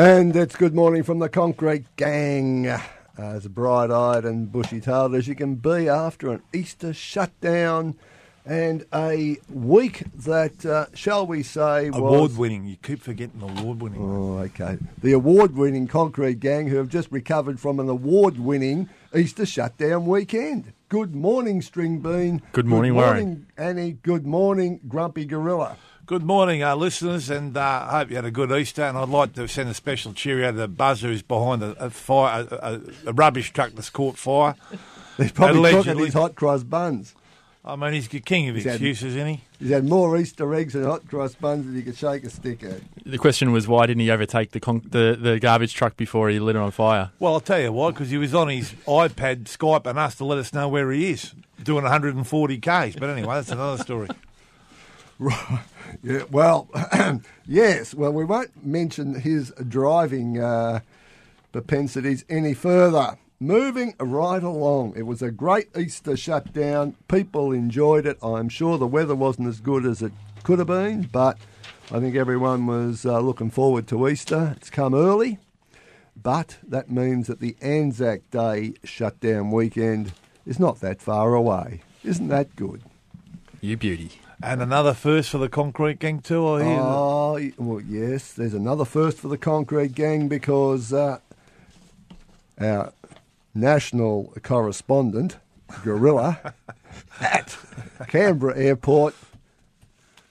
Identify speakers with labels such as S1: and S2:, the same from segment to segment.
S1: And it's good morning from the Concrete Gang. Uh, as bright eyed and bushy tailed as you can be after an Easter shutdown and a week that, uh, shall we say, was.
S2: Award winning. You keep forgetting the award winning.
S1: Oh, okay. The award winning Concrete Gang who have just recovered from an award winning Easter shutdown weekend. Good morning, String Bean.
S3: Good morning,
S1: Good
S3: Warren.
S1: morning, Annie. Good morning, Grumpy Gorilla.
S2: Good morning, uh, listeners, and uh, I hope you had a good Easter. And I'd like to send a special cheerio to the buzzer who's behind a, a fire, a, a, a rubbish truck that's caught fire.
S1: He's probably cooking
S2: Allegedly.
S1: his hot cross buns.
S2: I mean, he's the king of
S1: He's had-
S2: excuses, isn't he?
S1: He's had more Easter eggs and hot cross buns than you could shake a stick at.
S3: The question was why didn't he overtake the con- the, the garbage truck before he lit it on fire?
S2: Well, I'll tell you why, because he was on his iPad Skype and us to let us know where he is, doing 140 Ks. But anyway, that's another story.
S1: Yeah, well, yes. Well, we won't mention his driving uh, propensities any further. Moving right along, it was a great Easter shutdown. People enjoyed it. I'm sure the weather wasn't as good as it could have been, but I think everyone was uh, looking forward to Easter. It's come early, but that means that the Anzac Day shutdown weekend is not that far away. Isn't that good?
S3: You beauty.
S2: And another first for the Concrete Gang, too, I hear.
S1: Oh, well, yes. There's another first for the Concrete Gang because uh, our national correspondent, Gorilla, at Canberra Airport.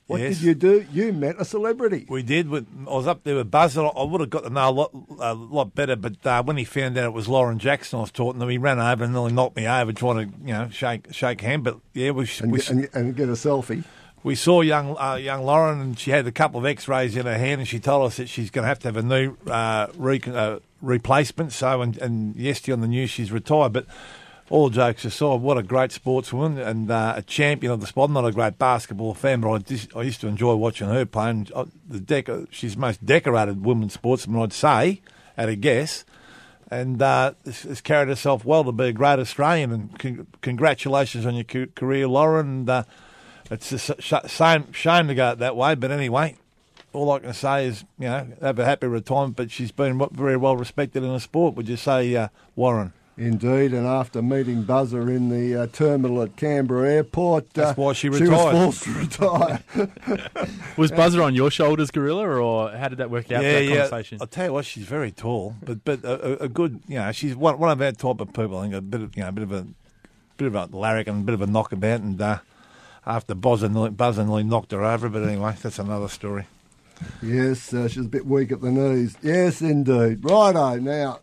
S1: What
S2: Yes.
S1: did you do? You met a celebrity.
S2: We did. With, I was up there with Buzz. and I I would have got to know a lot, a lot better. But uh, when he found out it was Lauren Jackson I was talking to, him, he ran over and nearly knocked me over trying to, you know, shake shake hand. But yeah, we
S1: And,
S2: we,
S1: get, and, and get a selfie.
S2: we saw young uh, young Lauren, and she had a couple of X-rays in her hand, and she told us that she's going to have to have a new uh, re- uh, replacement. So, and, and yesterday on the news, she's retired. But all jokes aside, what a great sportswoman and uh, a champion of the sport. I'm not a great basketball fan, but I, just, I used to enjoy watching her play. And uh, the deco- she's the most decorated women's sportsman, I'd say, at a guess. And uh, has, carried herself well to be a great Australian. And con- congratulations on your ca- career, Lauren. And uh, it's a sh- shame, shame to go that way, but anyway, all I can say is, you know, have a happy retirement. But she's been very well respected in the sport. Would you say, uh, Warren?
S1: Indeed, and after meeting Buzzer in the uh, terminal at Canberra Airport,
S2: That's
S1: uh,
S2: why she retired.
S1: She was
S2: retired.
S1: forced to retire.
S3: Was Buzzer on your shoulders, Gorilla, or how did that work out? that conversation.
S2: I'll tell you what, she's very tall, but but a, a, a good, you know, she's one, one of our type of people. I think a bit of, you know, a bit of a bit of a larrikin, a bit of a knockabout, and uh, after Buzzer nearly, Buzzer nearly knocked her over. But anyway, that's another story.
S1: Yes, uh, she's a bit weak at the knees. Yes, indeed. Righto. Now,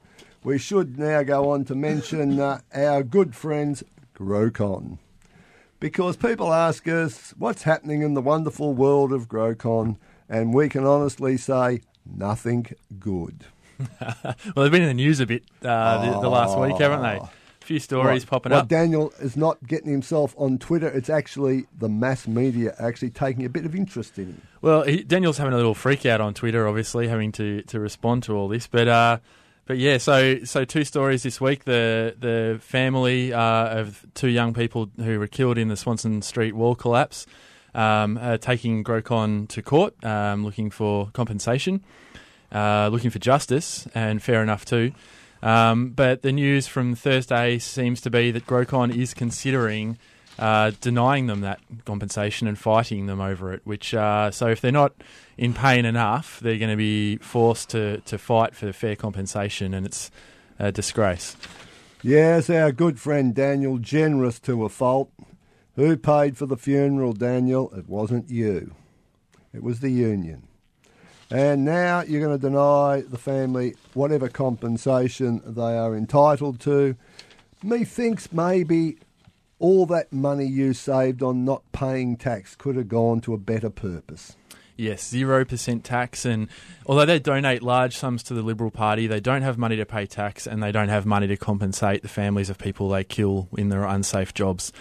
S1: we should now go on to mention uh, our good friends Grocon. Because people ask us what's happening in the wonderful world of Grocon, and we can honestly say nothing good.
S3: well, they've been in the news a bit uh, the, the last week, haven't they? A few stories popping up.
S1: Daniel is not getting himself on Twitter. It's actually the mass media actually taking a bit of interest in him.
S3: Well, he, Daniel's having a little freak out on Twitter, obviously, having to, to respond to all this. But uh, but yeah, so so two stories this week. The the family uh, of two young people who were killed in the Swanston Street wall collapse, um, are taking Grocon to court, um, looking for compensation, uh, looking for justice, and fair enough too. Um, but the news from Thursday seems to be that Grocon is considering uh, denying them that compensation and fighting them over it. Which uh, so if they're not in pain enough, they're going to be forced to to fight for fair compensation, and it's a disgrace.
S1: Yes, our good friend Daniel, generous to a fault. Who paid for the funeral, Daniel? It wasn't you. It was the union. And now you're going to deny the family whatever compensation they are entitled to. Methinks maybe all that money you saved on not paying tax could have gone to a better purpose.
S3: Yes, zero percent tax, and although they donate large sums to the Liberal Party, they don't have money to pay tax, and they don't have money to compensate the families of people they kill in their unsafe jobs.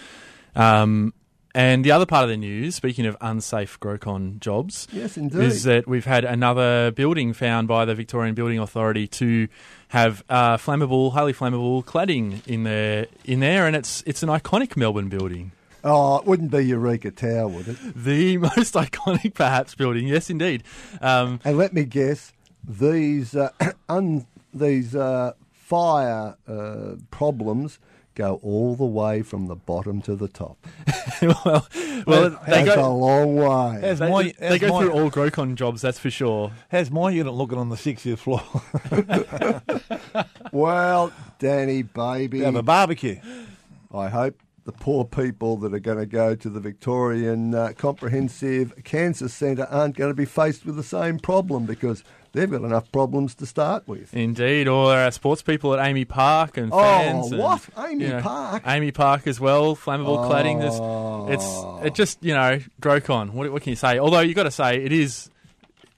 S3: Um, and the other part of the news, speaking of unsafe Grocon jobs,
S1: Yes, indeed.
S3: is that we've had another building found by the Victorian Building Authority to have uh, flammable, highly flammable cladding in there, in there, and it's it's an iconic Melbourne building.
S1: Oh, it wouldn't be Eureka Tower, would it?
S3: The most iconic, perhaps, building. Yes, indeed. Um,
S1: And let me guess, these uh, un, these uh, fire uh, problems go all the way from the bottom to the top.
S3: well, well, they
S1: That's a
S3: go.
S1: long way.
S2: Has
S3: They,
S2: my,
S3: they go
S2: my,
S3: through all Grocon jobs, that's for sure.
S2: How's my unit looking on the 60th floor?
S1: Well, Danny, baby,
S2: Have a barbecue.
S1: I hope the poor people that are going to go to the Victorian uh, Comprehensive Cancer Centre aren't going to be faced with the same problem because they've got enough problems to start with.
S3: Indeed, or our sports people at AAMI Park and
S1: Oh,
S3: fans. and,
S1: what? Amy
S3: you know,
S1: Park?
S3: AAMI Park as well. Flammable cladding. There's,
S1: Oh.
S3: it's it just you know Grocon. What, what can you say? Although you have got to say it is.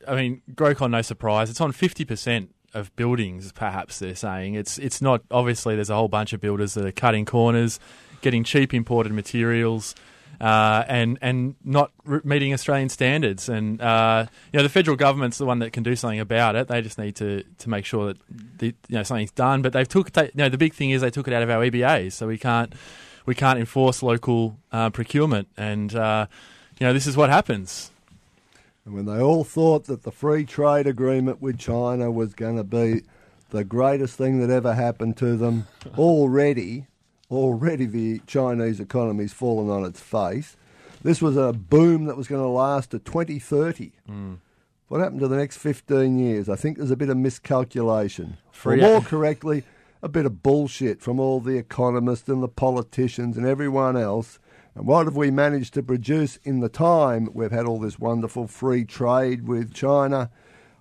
S3: I mean, Grocon, no surprise. It's on fifty percent of buildings. Perhaps they're saying it's it's not. Obviously, there's a whole bunch of builders that are cutting corners, getting cheap imported materials. Uh, and and not re- meeting Australian standards, and uh, you know the federal government's the one that can do something about it. They just need to, to make sure that the, you know something's done. But they've took they, you know the big thing is they took it out of our EBAs, so we can't we can't enforce local uh, procurement, and uh, you know this is what happens.
S1: And when they all thought that the free trade agreement with China was going to be the greatest thing that ever happened to them, already, already the Chinese economy's fallen on its face. This was a boom that was going to last to 2030. Hmm. What happened to the next 15 years? I think there's a bit of miscalculation. Or more correctly, a bit of bullshit from all the economists and the politicians and everyone else. And what have we managed to produce in the time we've had all this wonderful free trade with China?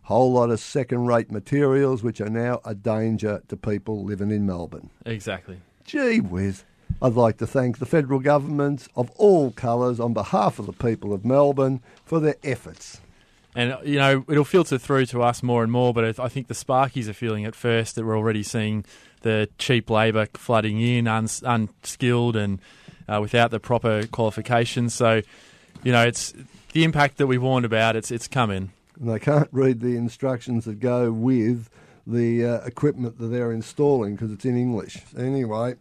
S1: Whole lot of second rate materials which are now a danger to people living in Melbourne.
S3: Exactly.
S1: Gee whiz. I'd like to thank the federal governments of all colours on behalf of the people of Melbourne for their efforts.
S3: And uh, you know it'll filter through to us more and more, but I think the Sparkies are feeling at first that we're already seeing the cheap labour flooding in, uns, unskilled and uh, without the proper qualifications. So, you know, it's the impact that we warned about. It's it's coming.
S1: and they can't read the instructions that go with the uh, equipment that they're installing because it's in English. Anyway,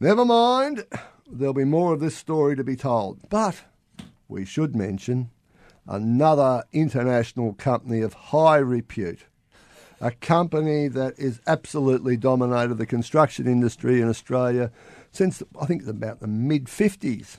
S1: never mind. There'll be more of this story to be told. But we should mention another international company of high repute. A company that is absolutely dominated the construction industry in Australia since I think about the mid 50s.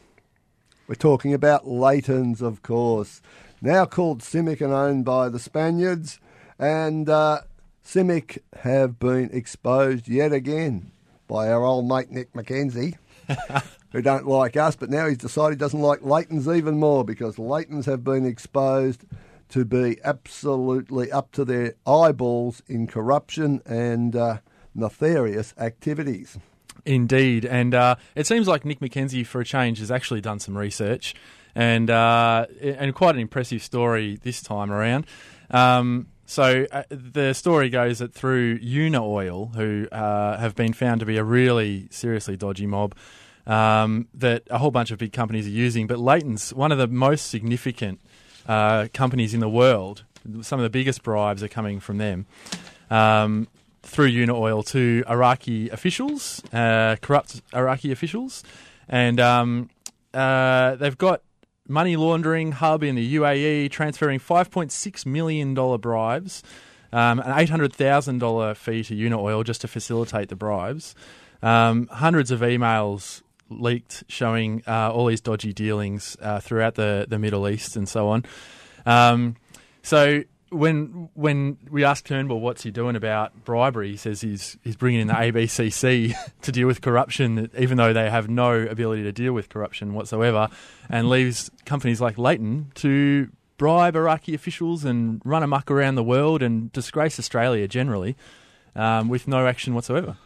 S1: We're talking about Leighton's, of course, now called CIMIC and owned by the Spaniards. And uh, CIMIC have been exposed yet again by our old mate Nick McKenzie, who don't like us, but now he's decided he doesn't like Leighton's even more because Leighton's have been exposed to be absolutely up to their eyeballs in corruption and uh, nefarious activities.
S3: Indeed, and uh, it seems like Nick McKenzie, for a change, has actually done some research, and uh, and quite an impressive story this time around. Um, so uh, the story goes that through Unaoil, who uh, have been found to be a really seriously dodgy mob, um, that a whole bunch of big companies are using, but Leighton's one of the most significant uh, companies in the world. Some of the biggest bribes are coming from them. Um, through Unaoil to Iraqi officials, uh, corrupt Iraqi officials, and um, uh, they've got money laundering hub in the UAE transferring five point six million dollar bribes, um, an eight hundred thousand dollar fee to Unaoil just to facilitate the bribes, um, hundreds of emails leaked showing uh, all these dodgy dealings uh, throughout the the Middle East and so on. Um, so when when we asked Turnbull what's he doing about bribery, he says he's he's bringing in the ABCC to deal with corruption, even though they have no ability to deal with corruption whatsoever, and leaves companies like Leighton to bribe Iraqi officials and run amok around the world and disgrace Australia generally, um, with no action whatsoever.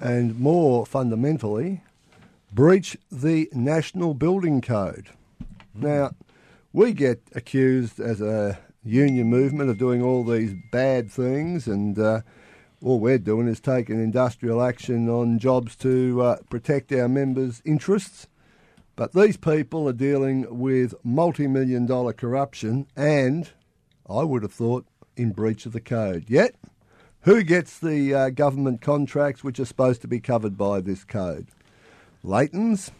S1: And more fundamentally, breach the National Building Code. Now, we get accused as a union movement of doing all these bad things, and uh, all we're doing is taking industrial action on jobs to uh, protect our members' interests. But these people are dealing with multi million dollar corruption and, I would have thought, in breach of the code. Yet, who gets the uh, government contracts which are supposed to be covered by this code? Leighton's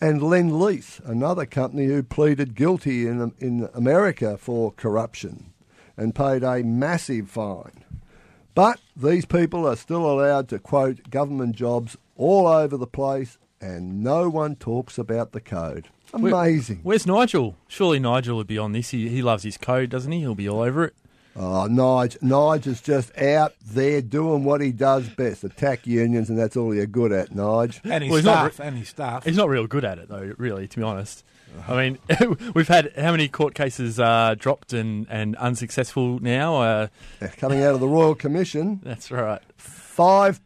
S1: and Lend Lease, another company who pleaded guilty in, in America for corruption and paid a massive fine. But these people are still allowed to quote government jobs all over the place, and no one talks about the code. Amazing.
S3: Where's Nigel? Surely Nigel would be on this. He, he loves his code, doesn't he? He'll be all over it.
S1: Oh, Nige, Nige is just out there doing what he does best, attack unions, and that's all you're good at, Nige.
S2: And his
S3: Well, he's not
S2: staff. and his staff.
S3: He's not real good at it, though, really, to be honest. I mean, we've had how many court cases uh, dropped and, and unsuccessful now? Uh,
S1: Coming out of the Royal Commission,
S3: that's right.
S1: five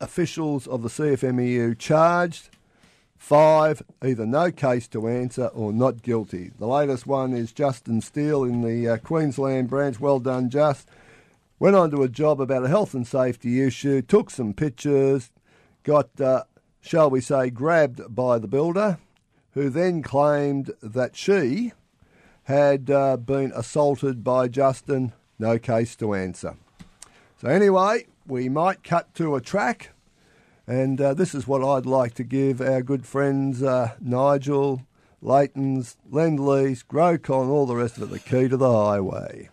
S1: officials of the CFMEU charged, five either no case to answer or not guilty. The latest one is Justin Steele in the uh, Queensland branch. Well done, Just. Went on to a job about a health and safety issue, took some pictures, got, uh, shall we say, grabbed by the builder, who then claimed that she had uh, been assaulted by Justin. No case to answer. So, anyway, we might cut to a track, and uh, this is what I'd like to give our good friends uh, Nigel, Leighton's, Lend Lease, Grocon, all the rest of it the key to the highway.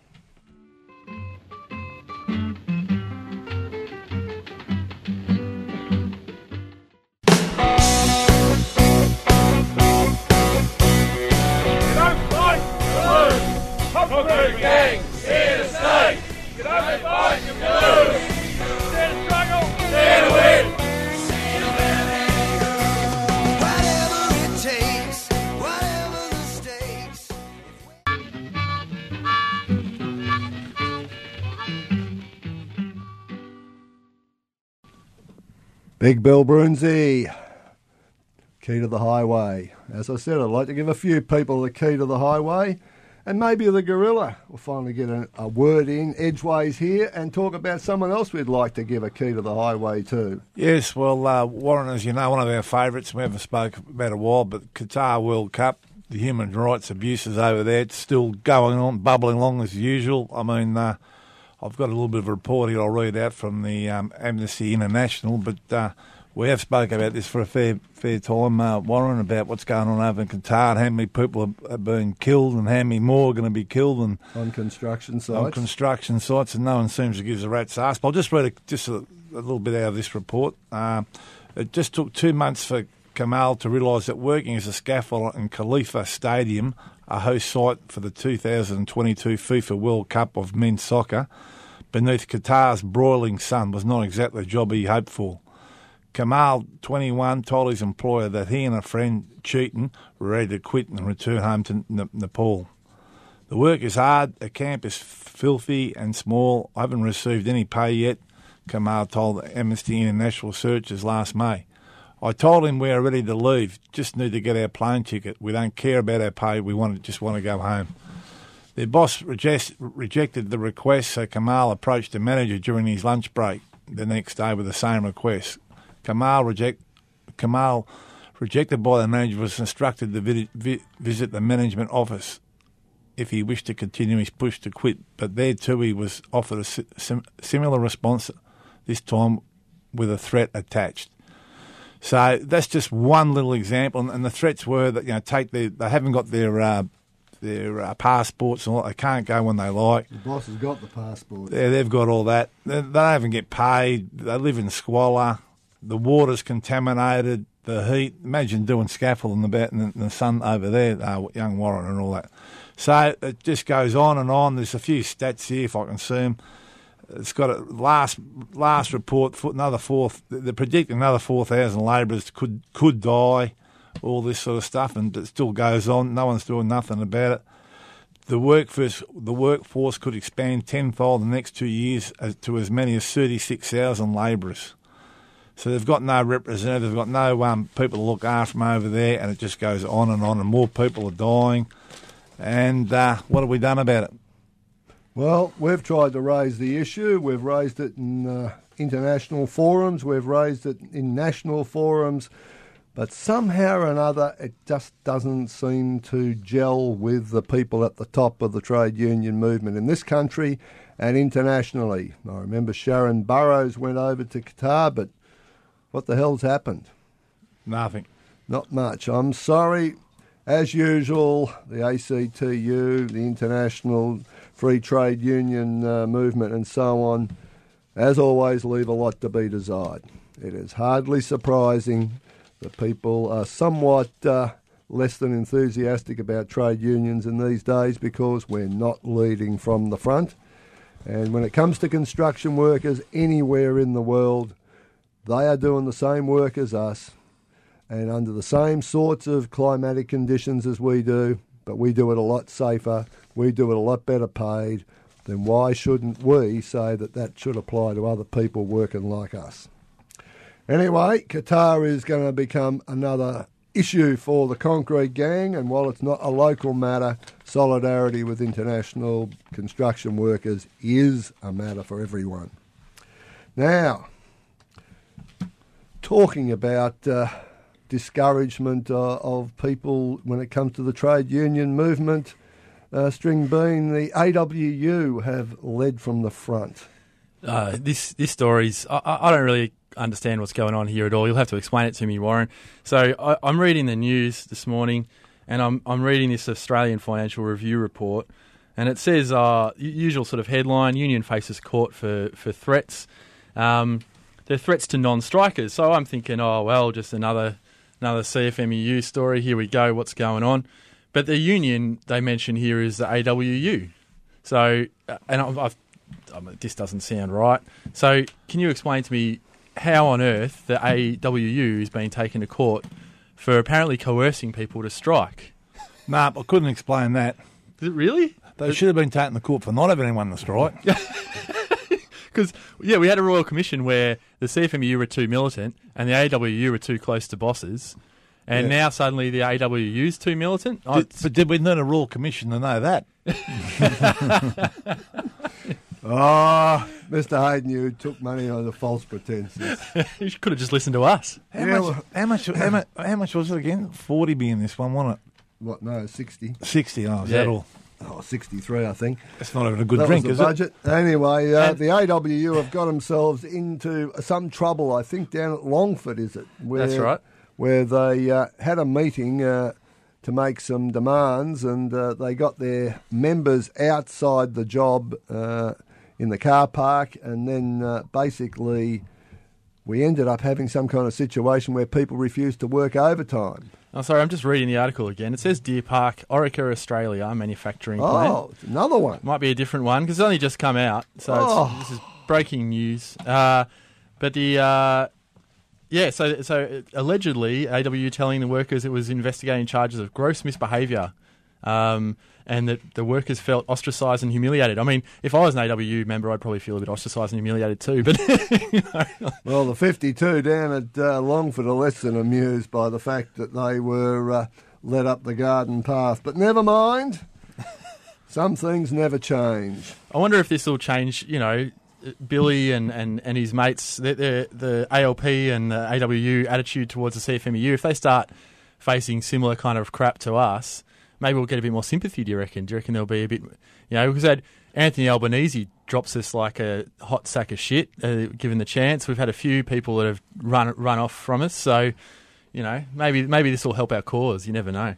S1: Big Bill Broonzy, key to the highway. As I said, I'd like to give a few people the key to the highway, and maybe the gorilla will finally get a, a word in edgeways here and talk about someone else we'd like to give a key to the highway to.
S2: Yes, well, uh, Warren, as you know, one of our favourites, we haven't spoke about a while, but Qatar World Cup, the human rights abuses over there, it's still going on, bubbling along as usual. I mean, uh, I've got a little bit of a report here I'll read out from the um, Amnesty International, but uh, we have spoke about this for a fair fair time, uh, Warren, about what's going on over in Qatar, and how many people are, are being killed and how many more are going to be killed and
S1: On construction sites.
S2: on construction sites, and no one seems to give a rat's ass. But I'll just read a, just a, a little bit out of this report. Uh, it just took two months for Kamal to realise that working as a scaffolder in Khalifa Stadium, a host site for the 2022 FIFA World Cup of men's soccer, beneath Qatar's broiling sun was not exactly the job he hoped for. Kamal, 21, told his employer that he and a friend, Cheaton, were ready to quit and return home to N- Nepal. The work is hard, the camp is filthy and small. I haven't received any pay yet. Kamal told Amnesty International searchers last May. I told him we are ready to leave, just need to get our plane ticket. We don't care about our pay, we want to, just want to go home. Their boss reject, rejected the request, so Kamal approached the manager during his lunch break the next day with the same request. Kamal, reject, Kamal rejected by the manager, was instructed to vi- vi- visit the management office if he wished to continue his push to quit. But there too, he was offered a sim- similar response, this time with a threat attached. So that's just one little example, and, and the threats were that you know take their they haven't got their uh, their uh, passports and all, they can't go when they like.
S1: The boss has got the passport.
S2: Yeah, they've got all that. They, they don't even get paid. They live in squalor. The water's contaminated. The heat. Imagine doing scaffolding about in the, in the sun over there, uh, young Warren and all that. So it just goes on and on. There's a few stats here if I can see them. It's got a last last report. Another fourth. They're predicting another four thousand labourers could could die. All this sort of stuff, and it still goes on. No one's doing nothing about it the workforce the workforce could expand tenfold in the next two years to as many as thirty six thousand labourers. So they've got no representative, they've got no um, people to look after them over there, and it just goes on and on, and more people are dying. And uh, what have we done about it?
S1: Well, we've tried to raise the issue. We've raised it in uh, international forums. We've raised it in national forums. But somehow or another, it just doesn't seem to gel with the people at the top of the trade union movement in this country and internationally. I remember Sharan Burrows went over to Qatar, but what the hell's happened?
S2: Nothing.
S1: Not much. I'm sorry. As usual, the ACTU, the International Free Trade Union uh, movement, and so on, as always, leave a lot to be desired. It is hardly surprising that people are somewhat uh, less than enthusiastic about trade unions in these days because we're not leading from the front. And when it comes to construction workers anywhere in the world, they are doing the same work as us and under the same sorts of climatic conditions as we do, but we do it a lot safer, we do it a lot better paid, then why shouldn't we say that that should apply to other people working like us? Anyway, Qatar is going to become another issue for the concrete gang, and while it's not a local matter, solidarity with international construction workers is a matter for everyone. Now, talking about uh, discouragement uh, of people when it comes to the trade union movement, uh, String Bean, the AWU have led from the front.
S3: Uh, this this story's I, I I don't really understand what's going on here at all. You'll have to explain it to me, Warren. So I, I'm reading the news this morning, and I'm I'm reading this Australian Financial Review report, and it says uh, usual sort of headline: Union faces court for for threats. Um, they're threats to non-strikers. So I'm thinking, oh well, just another another CFMEU story. Here we go. What's going on? But the union they mention here is the AWU. So, uh, and I've, I've mean, this doesn't sound right. So, can you explain to me how on earth the AWU is being taken to court for apparently coercing people to strike?
S2: Nah, I couldn't explain that.
S3: Is it really?
S2: They should have been taken to court for not having anyone to strike.
S3: Because yeah, we had a royal commission where the CFMU were too militant and the AWU were too close to bosses, and
S1: Yeah.
S3: now suddenly the AWU is too militant.
S2: Did- but did we need a royal commission to know that?
S1: Oh, Mr. Heydon, you took money on the false pretences.
S3: you could have just listened to us.
S2: How,
S1: Yeah,
S2: much,
S1: well-
S2: how much? How much? How much was it again? Forty being this one, wasn't it?
S1: What, no, 60.
S2: Sixty. Oh, is
S3: Yeah.
S2: that all?
S1: Oh, 63, I think.
S2: That's not even a good
S1: that
S2: drink,
S1: was
S2: is
S1: the
S2: it?
S1: budget. Anyway, uh,
S3: And-
S1: the AWU have got themselves into some trouble, I think, down at Longford, is it? Where,
S3: That's right.
S1: Where they uh, had a meeting uh, to make some demands and uh, they got their members outside the job uh, in the car park and then uh, basically we ended up having some kind of situation where people refused to work overtime.
S3: Oh, sorry, I'm just reading the article again. It says Deer Park, Orica Australia manufacturing plant.
S1: Oh, it's another one.
S3: Might be a different one because it's only just come out. So
S1: Oh.
S3: it's, this is breaking news. Uh, but the uh, yeah, so so allegedly AW telling the workers it was investigating charges of gross misbehaviour Um, and that the workers felt ostracised and humiliated. I mean, if I was an AWU member, I'd probably feel a bit ostracised and humiliated too. But you know,
S1: Well, the 52 down at uh, Longford are less than amused by the fact that they were uh, led up the garden path. But never mind. Some things never change.
S3: I wonder if this will change. You know, Billy and, and, and his mates, the, the the ALP and the AWU attitude towards the CFMEU. If they start facing similar kind of crap to us, maybe we'll get a bit more sympathy. Do you reckon? Do you reckon there'll be a bit? You know, because had Anthony Albanese drops us like a hot sack of shit, uh, given the chance. We've had a few people that have run run off from us, so you know, maybe maybe this will help our cause. You never know.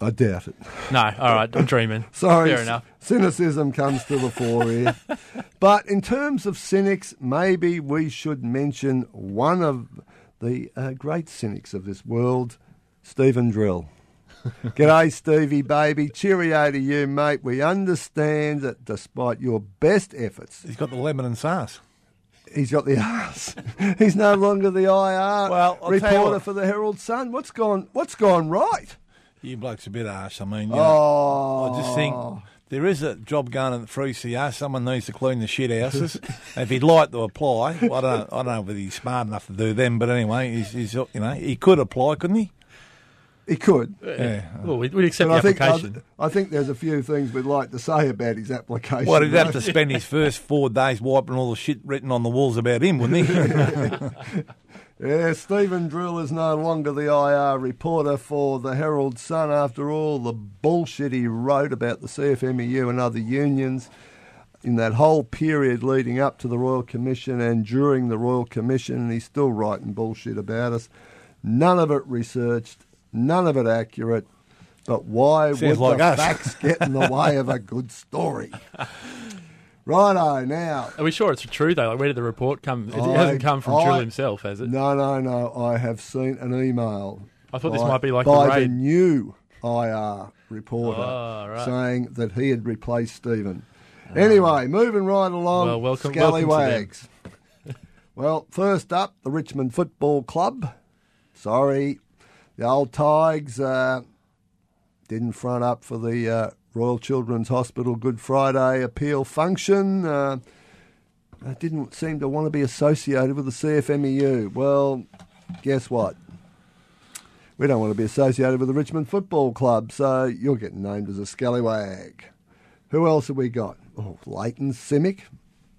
S1: I doubt it.
S3: No, all right, I'm dreaming.
S1: Sorry,
S3: fair enough.
S1: cynicism comes to the fore here. but in terms of cynics, maybe we should mention one of the uh, great cynics of this world, Stephen Drill. G'day, Stevie, baby. Cheerio to you, mate. We understand that despite your best efforts,
S2: He's got the lemon and sauce.
S1: he's got the arse. he's no longer the IR
S2: Well, I'll
S1: reporter for the Herald Sun. What's gone? What's gone right?
S2: You blokes a bit harsh. I mean, you
S1: Oh,
S2: know, I just think there is a job going at 3CR. Someone needs to clean the shit houses. if he'd like to apply, well, I don't, I don't know whether he's smart enough to do them, but anyway, he's, he's you know he could apply, couldn't he?
S1: He could.
S2: Yeah.
S3: Well, we'd, we'd accept
S1: But I
S3: the
S1: think, I,
S3: application.
S1: I think there's a few things we'd like to say about his application.
S2: Well, he'd have to spend his first four days wiping all the shit written on the walls about him, wouldn't he?
S1: Yeah, Stephen Drill is no longer the IR reporter for the Herald Sun after all the bullshit he wrote about the CFMEU and other unions in that whole period leading up to the Royal Commission and during the Royal Commission, and he's still writing bullshit about us. None of it researched, none of it accurate. But why
S2: Sounds
S1: would
S2: like
S1: the
S2: us.
S1: facts get in the way of a good story? Righto, now
S3: Are we sure it's true though? Like, where did the report come? It
S1: I-
S3: hasn't come from
S1: I-
S3: Drill himself, has it?
S1: No, no, no. I have seen an email.
S3: I thought this
S1: by-
S3: might be like
S1: by
S3: a
S1: the
S3: raid.
S1: new IR reporter
S3: Oh, right.
S1: saying that he had replaced Stephen. Ah. Anyway, moving right along.
S3: Well, welcome- welcome to them.
S1: Scallywags. well, first up, the Richmond Football Club. Sorry, the old Tigers uh, didn't front up for the uh, Royal Children's Hospital Good Friday appeal function. Uh, didn't seem to want to be associated with the CFMEU. Well, guess what? We don't want to be associated with the Richmond Football Club, so you're getting named as a scallywag. Who else have we got? Oh, Leighton CIMIC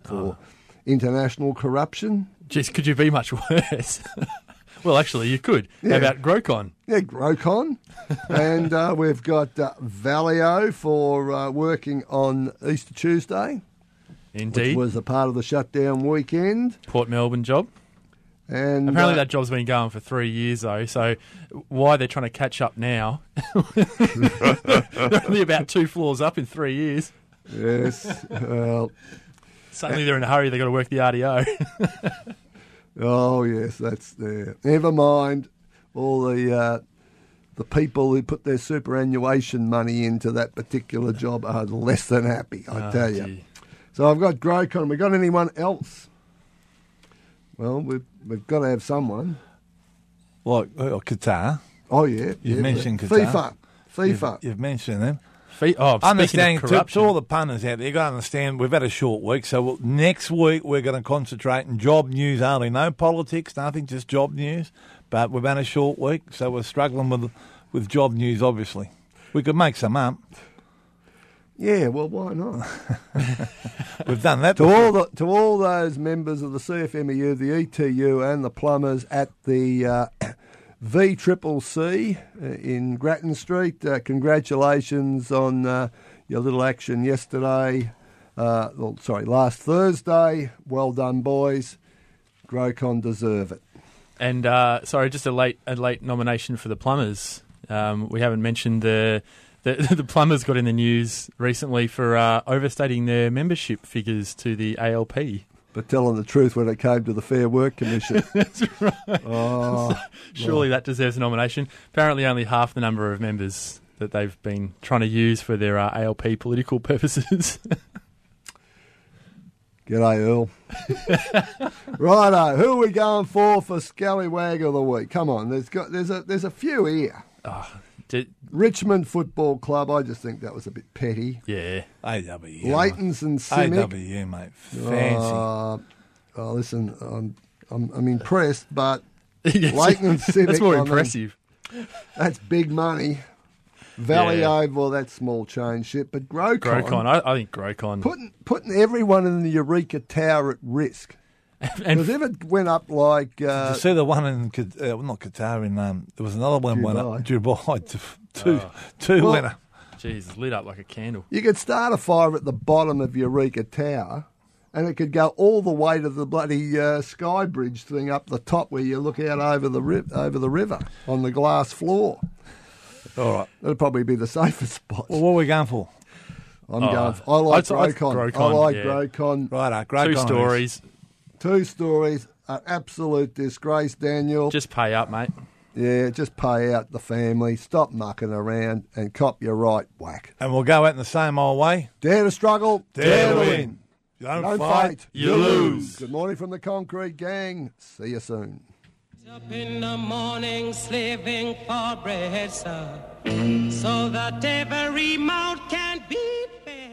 S1: for international corruption.
S3: Jeez, could you be much worse? well, actually, you could.
S1: Yeah.
S3: How about Grocon?
S1: Yeah, Grocon. and uh, we've got uh, Valio for uh, working on Easter Tuesday, which
S3: Indeed.
S1: was a part of the shutdown weekend.
S3: Port Melbourne job.
S1: And
S3: Apparently,
S1: uh,
S3: that job's been going for three years, though. So, why they're trying to catch up now? they're only about two floors up in three years.
S1: Yes. Well,
S3: Suddenly, they're in a hurry. They've got to work the RDO.
S1: Oh yes, that's there. Never mind all the uh, the people who put their superannuation money into that particular job are less than happy. I
S3: Oh,
S1: tell you. So I've got Grocon. We got anyone else? Well, we've we've got to have someone.
S2: like uh, Qatar.
S1: Oh yeah,
S2: You've
S1: yeah,
S2: mentioned
S1: FIFA.
S2: Qatar. You've,
S1: FIFA.
S2: you've mentioned them.
S3: Fe- oh, speaking
S2: Understand to, to
S3: corruption,
S2: all the punters out there, you got to understand we've had a short week, so we'll, next week we're going to concentrate on job news only. No politics, nothing, just job news. But we've had a short week, so we're struggling with with job news. Obviously, we could make some up.
S1: Yeah, well, why not?
S2: We've done that.
S1: to all the to all those members of the CFMEU, the ETU, and the plumbers at the uh, V Triple C uh, in Grattan Street, uh, congratulations on uh, your little action yesterday. Uh, well, sorry, last Thursday. Well done, boys. Grocon deserve it.
S3: And uh, sorry, just a late a late nomination for the plumbers. Um, we haven't mentioned the, the the plumbers got in the news recently for uh, overstating their membership figures to the ALP.
S1: But telling the truth when it came to the Fair Work Commission.
S3: That's right.
S1: oh,
S3: Surely that deserves a nomination. Apparently, only half the number of members that they've been trying to use for their uh, ALP political purposes.
S1: G'day, Earl. Righto, who are we going for for Scallywag of the Week? Come on, there's got there's a there's a few here.
S3: Did,
S1: Richmond Football Club, I just think that was a bit petty.
S3: yeah.
S2: AWU.
S1: Leighton's and CIMIC.
S2: AWU, mate. Fancy.
S1: Uh, oh, listen, I'm, I'm, I'm impressed, but
S3: Yes.
S1: Leighton and CIMIC,
S3: That's more
S1: I mean-
S3: impressive.
S1: that's big money. Valley
S3: Yeah.
S1: Oval, that's small change shit. But Grocon,
S3: Grocon. I, I think Grocon.
S1: putting putting everyone in the Eureka Tower at risk.
S3: and
S1: Because if it went up like uh,
S2: Did you see the one in uh, not Qatar in um, there was another one went up Dubai two two, two
S1: Well-
S2: went up.
S3: Jeez, lit up like a candle.
S1: you could start a fire at the bottom of Eureka Tower, and it could go all the way to the bloody uh, sky bridge thing up the top where you look out over the ri- over the river on the glass floor.
S2: All right.
S1: That'd probably be the safest spot.
S2: Well, what are we going for?
S1: I'm
S3: Oh,
S1: going. I like
S3: I'd- I'd-
S1: Grocon. I like
S3: yeah.
S1: Grocon.
S2: Right, great
S3: Two
S2: commentaries.
S3: stories.
S1: Two stories. An absolute disgrace, Daniel.
S3: Just pay up, mate.
S1: yeah, just pay out the family. Stop mucking around and cop your right whack.
S2: And we'll go out in the same old way.
S1: Dare to struggle.
S2: Dare to win. You don't,
S1: Don't
S2: fight,
S1: fight.
S3: You lose.
S1: Good morning from the Concrete Gang. See you soon.
S4: Up in the morning, slaving for bread, sir, so that every mouth can be fed.